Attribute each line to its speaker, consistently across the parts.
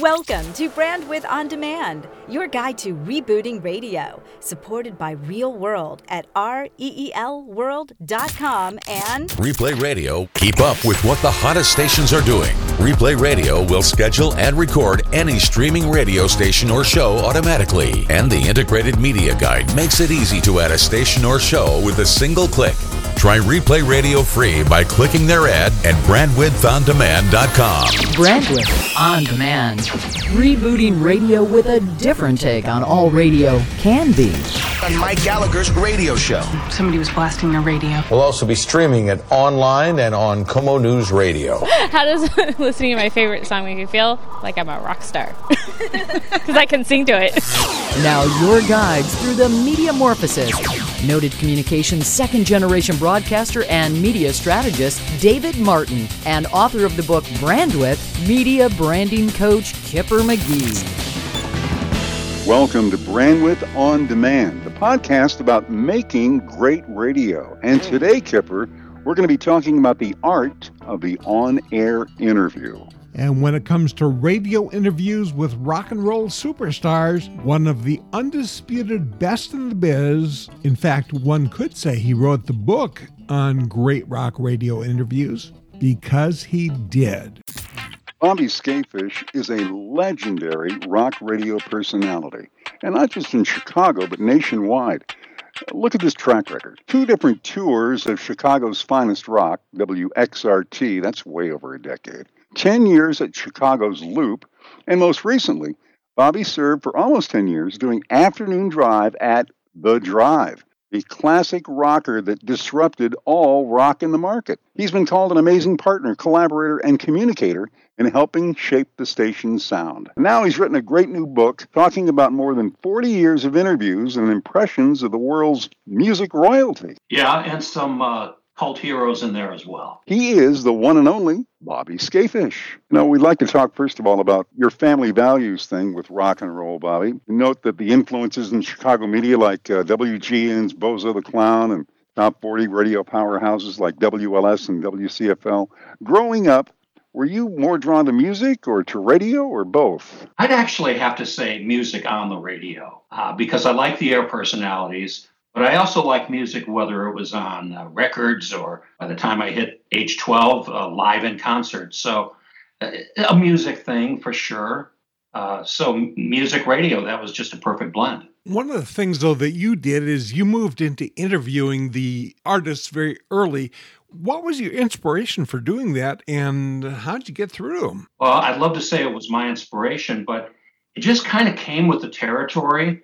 Speaker 1: Welcome to Brandwidth On Demand, your guide to rebooting radio, supported by ReelWorld at reelworld.com and
Speaker 2: Replay Radio. Keep up with what the hottest stations are doing. Replay Radio will schedule and record any streaming radio station or show automatically, and the integrated media guide makes it easy to add a station or show with a single click. Try Replay Radio free by clicking their ad at brandwidthondemand.com.
Speaker 3: Brandwidth On Demand. Rebooting radio with a different take on all radio can be.
Speaker 4: On Mike Gallagher's radio show.
Speaker 5: Somebody was blasting their radio.
Speaker 6: We'll also be streaming it online and on KOMO News Radio.
Speaker 7: How does listening to my favorite song make you feel? Like I'm a rock star. Because I can sing to it.
Speaker 3: Now, your guides through the Mediamorphosis. Noted communications second generation broadcaster and media strategist David Martin, and author of the book Brandwidth, media branding coach Kipper McGee.
Speaker 8: Welcome to Brandwidth On Demand, the podcast about making great radio. And today, Kipper, we're going to be talking about the art of the on air interview.
Speaker 9: And when it comes to radio interviews with rock and roll superstars, one of the undisputed best in the biz, in fact, one could say he wrote the book on great rock radio interviews because he did.
Speaker 8: Bobby Skafish is a legendary rock radio personality, and not just in Chicago, but nationwide. Look at this track record. Two different tours of Chicago's finest rock, WXRT, that's way over a decade. 10 years at Chicago's Loop, and most recently, Bobby served for almost 10 years doing afternoon drive at The Drive, the classic rocker that disrupted all rock in the market. He's been called an amazing partner, collaborator, and communicator in helping shape the station's sound. Now he's written a great new book talking about more than 40 years of interviews and impressions of the world's music royalty.
Speaker 10: Yeah, and some uh, cult heroes in there as well.
Speaker 8: He is the one and only Bobby Skafish. Now, we'd like to talk first of all about your family values thing with rock and roll, Bobby. Note that the influences in Chicago media like uh, WGN's Bozo the Clown and top 40 radio powerhouses like WLS and WCFL. Growing up, were you more drawn to music or to radio or both?
Speaker 10: I'd actually have to say music on the radio uh, because I like the air personalities. But I also like music, whether it was on uh, records or by the time I hit age 12, uh, live in concert. So uh, a music thing for sure. Uh, so music radio, that was just a perfect blend.
Speaker 9: One of the things, though, that you did is you moved into interviewing the artists very early. What was your inspiration for doing that, and how did you get through them?
Speaker 10: Well, I'd love to say it was my inspiration, but it just kind of came with the territory.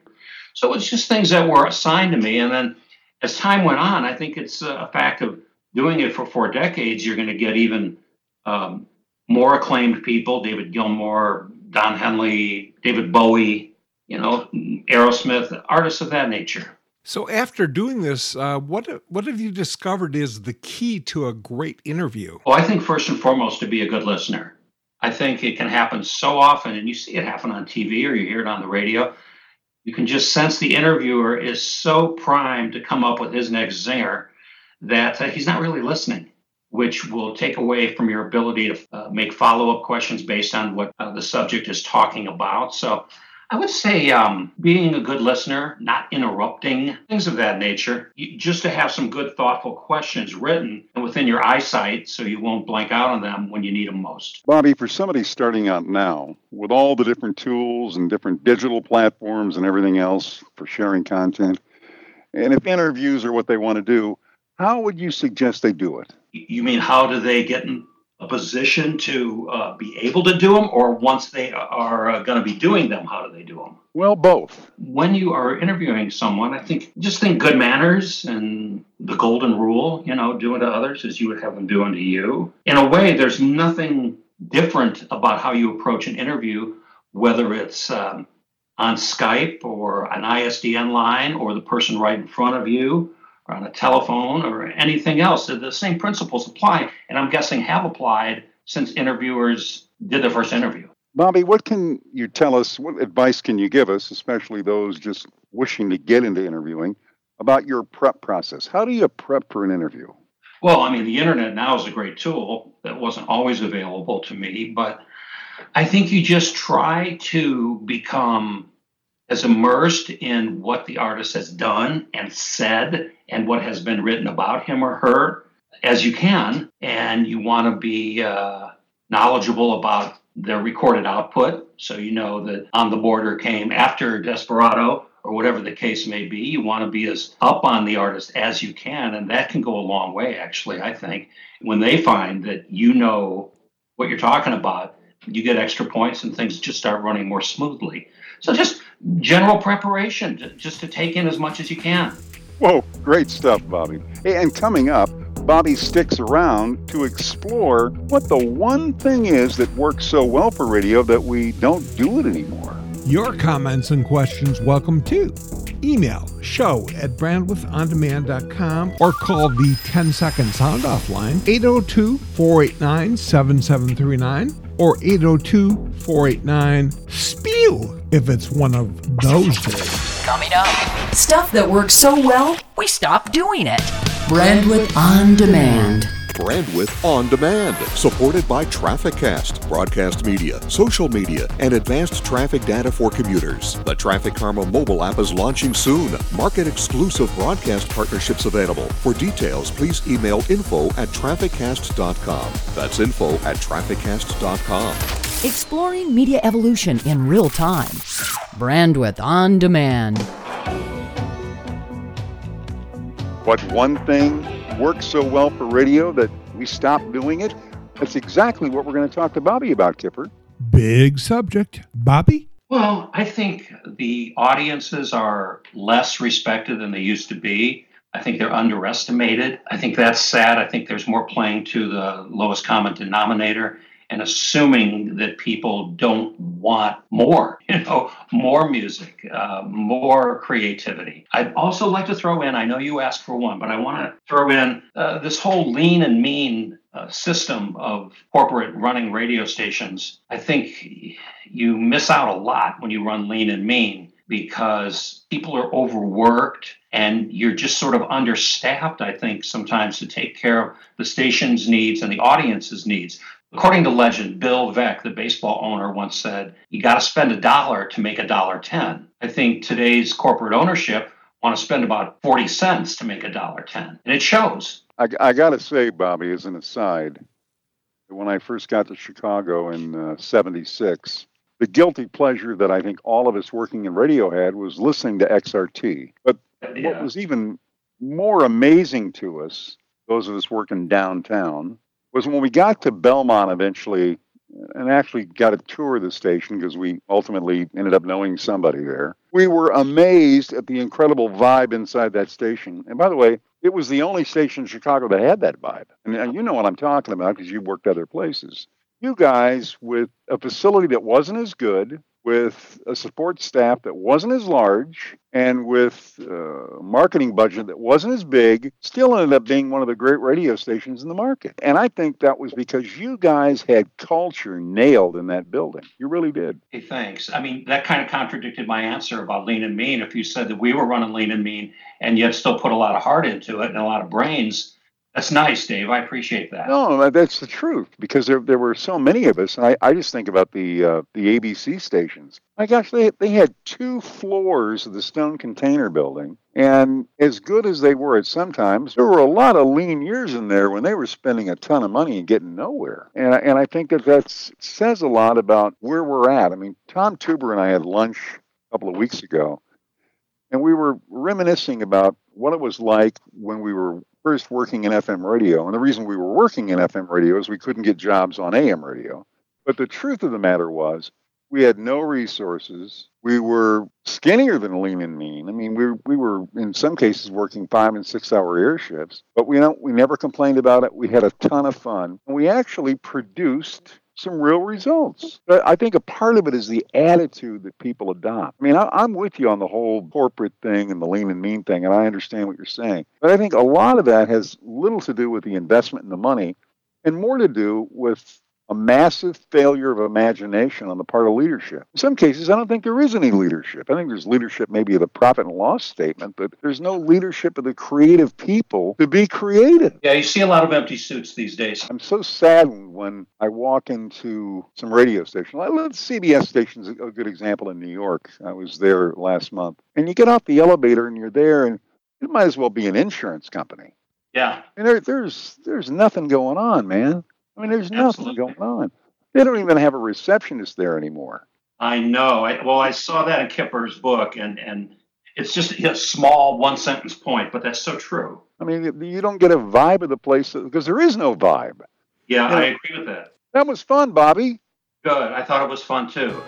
Speaker 10: So it's just things that were assigned to me. And then as time went on, I think it's a fact of doing it for four decades, you're going to get even um, more acclaimed people David Gilmour, Don Henley, David Bowie, you know, Aerosmith, artists of that nature.
Speaker 9: So after doing this, uh, what what have you discovered is the key to a great interview?
Speaker 10: Well, I think first and foremost to be a good listener. I think it can happen so often, and you see it happen on TV or you hear it on the radio you can just sense the interviewer is so primed to come up with his next zinger that uh, he's not really listening, which will take away from your ability to uh, make follow up questions based on what uh, the subject is talking about. So I would say um, being a good listener, not interrupting, things of that nature, you, just to have some good, thoughtful questions written and within your eyesight so you won't blank out on them when you need them most.
Speaker 8: Bobby, for somebody starting out now, with all the different tools and different digital platforms and everything else for sharing content, and if interviews are what they want to do, how would you suggest they do it?
Speaker 10: You mean how do they get in a position to uh, be able to do them, or once they are uh, going to be doing them, how do they do them?
Speaker 8: Well, both.
Speaker 10: When you are interviewing someone, I think just think good manners and the golden rule, you know, do unto others as you would have them do unto you. In a way, there's nothing different about how you approach an interview, whether it's um, on Skype or an ISDN line or the person right in front of you or on a telephone or anything else. The same principles apply, and I'm guessing have applied since interviewers did their first interview.
Speaker 8: Bobby, what can you tell us? What advice can you give us, especially those just wishing to get into interviewing, about your prep process? How do you prep for an interview?
Speaker 10: Well, I mean, the internet now is a great tool that wasn't always available to me, but I think you just try to become as immersed in what the artist has done and said and what has been written about him or her as you can. And you want to be uh, knowledgeable about their recorded output. So you know that On the Border came after Desperado or whatever the case may be. You want to be as up on the artist as you can. And that can go a long way, actually, I think. When they find that you know what you're talking about, you get extra points and things just start running more smoothly. So just general preparation, just to take in as much as you can.
Speaker 8: Whoa, great stuff, Bobby. And coming up, Bobby sticks around to explore what the one thing is that works so well for radio that we don't do it anymore.
Speaker 9: Your comments and questions welcome too. Email show at brandwidthondemand.com or call the 10 second sound off line 802 489 7739 or 802 489 SPEW if it's one of those days.
Speaker 3: Coming up, stuff that works so well, we stop doing it. Brandwidth on Demand.
Speaker 11: Brandwidth on Demand, supported by TrafficCast, broadcast media, social media, and advanced traffic data for commuters. The Traffic Karma mobile app is launching soon. Market exclusive broadcast partnerships available. For details, please email info at trafficcast.com. That's info at trafficcast.com.
Speaker 3: Exploring media evolution in real time. Brandwidth on Demand.
Speaker 8: What one thing works so well for radio that we stop doing it? That's exactly what we're going to talk to Bobby about, Kipper.
Speaker 9: Big subject. Bobby?
Speaker 10: Well, I think the audiences are less respected than they used to be. I think they're underestimated. I think that's sad. I think there's more playing to the lowest common denominator and assuming that people don't want more, you know, more music, uh, more creativity. I'd also like to throw in, I know you asked for one, but I want to throw in uh, this whole lean and mean uh, system of corporate running radio stations. I think you miss out a lot when you run lean and mean because people are overworked and you're just sort of understaffed, I think, sometimes to take care of the station's needs and the audience's needs. According to legend, Bill Veeck, the baseball owner, once said, "You got to spend a dollar to make a dollar ten." I think today's corporate ownership want to spend about forty cents to make a dollar ten, and it shows.
Speaker 8: I, I got to say, Bobby, as an aside, when I first got to Chicago in '76, uh, the guilty pleasure that I think all of us working in radio had was listening to XRT. But yeah. what was even more amazing to us, those of us working downtown, was when we got to Belmont eventually and actually got a tour of the station because we ultimately ended up knowing somebody there. We were amazed at the incredible vibe inside that station. And by the way, it was the only station in Chicago that had that vibe. And, and you know what I'm talking about because you worked other places. You guys, with a facility that wasn't as good, with a support staff that wasn't as large and with a marketing budget that wasn't as big, still ended up being one of the great radio stations in the market. And I think that was because you guys had culture nailed in that building. You really did.
Speaker 10: Hey, thanks. I mean, that kind of contradicted my answer about lean and mean. If you said that we were running lean and mean and yet still put a lot of heart into it and a lot of brains, that's nice, Dave. I appreciate that.
Speaker 8: No, that's the truth because there there were so many of us, and I, I just think about the uh, the ABC stations. My gosh, they they had two floors of the Stone Container Building, and as good as they were at sometimes, there were a lot of lean years in there when they were spending a ton of money and getting nowhere. And and I think that that says a lot about where we're at. I mean, Tom Tuber and I had lunch a couple of weeks ago, and we were reminiscing about what it was like when we were first working in FM radio. And the reason we were working in FM radio is we couldn't get jobs on AM radio. But the truth of the matter was, we had no resources. We were skinnier than lean and mean. I mean, we, we were in some cases working five and six hour air shifts, but we don't we never complained about it. We had a ton of fun. We actually produced some real results. I think a part of it is the attitude that people adopt. I mean, I, am with you on the whole corporate thing and the lean and mean thing, and I understand what you're saying. But I think a lot of that has little to do with the investment in the money and more to do with a massive failure of imagination on the part of leadership. In some cases, I don't think there is any leadership. I think there's leadership maybe of the profit and loss statement, but there's no leadership of the creative people to be creative.
Speaker 10: Yeah, you see a lot of empty suits these days.
Speaker 8: I'm so saddened when I walk into some radio stations. CBS station's a good example in New York. I was there last month. And you get off the elevator and you're there, and it might as well be an insurance company.
Speaker 10: Yeah.
Speaker 8: And there, there's there's nothing going on, man. I mean, there's nothing going on. They don't even have a receptionist there anymore.
Speaker 10: I know. I, well, I saw that in Kipper's book, and and it's just a small one sentence point, but that's so true.
Speaker 8: I mean, you don't get a vibe of the place because there is no vibe.
Speaker 10: Yeah, you know, I agree with that.
Speaker 8: That was fun, Bobby.
Speaker 10: Good. I thought it was fun too.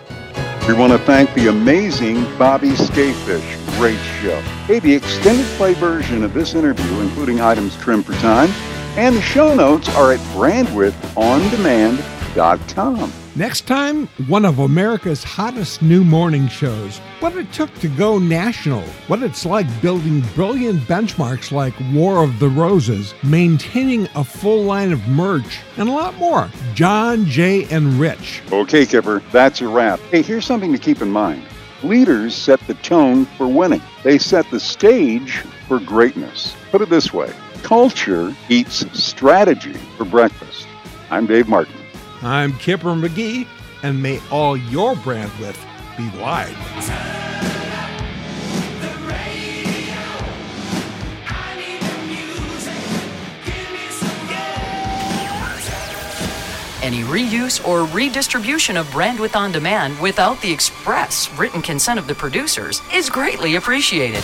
Speaker 8: We want to thank the amazing Bobby Skafish. Great show. Hey, the extended play version of this interview, including items trimmed for time, and the show notes are at brandwidthondemand.com.
Speaker 9: Next time, one of America's hottest new morning shows. What it took to go national. What it's like building brilliant benchmarks like War of the Roses, maintaining a full line of merch, and a lot more. John, Jay, and Rich.
Speaker 8: Okay, Kipper, that's a wrap. Hey, here's something to keep in mind. Leaders set the tone for winning. They set the stage for greatness. Put it this way culture eats strategy for breakfast. I'm Dave Martin.
Speaker 9: I'm Kipper McGee, and may all your brand width be wide.
Speaker 3: Any reuse or redistribution of Brandwidth on Demand without the express written consent of the producers is greatly appreciated.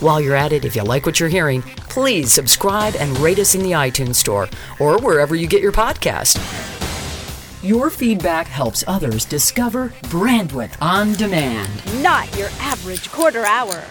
Speaker 3: While you're at it, if you like what you're hearing, please subscribe and rate us in the iTunes Store or wherever you get your podcast. Your feedback helps others discover Brandwidth on Demand.
Speaker 1: Not your average quarter hour.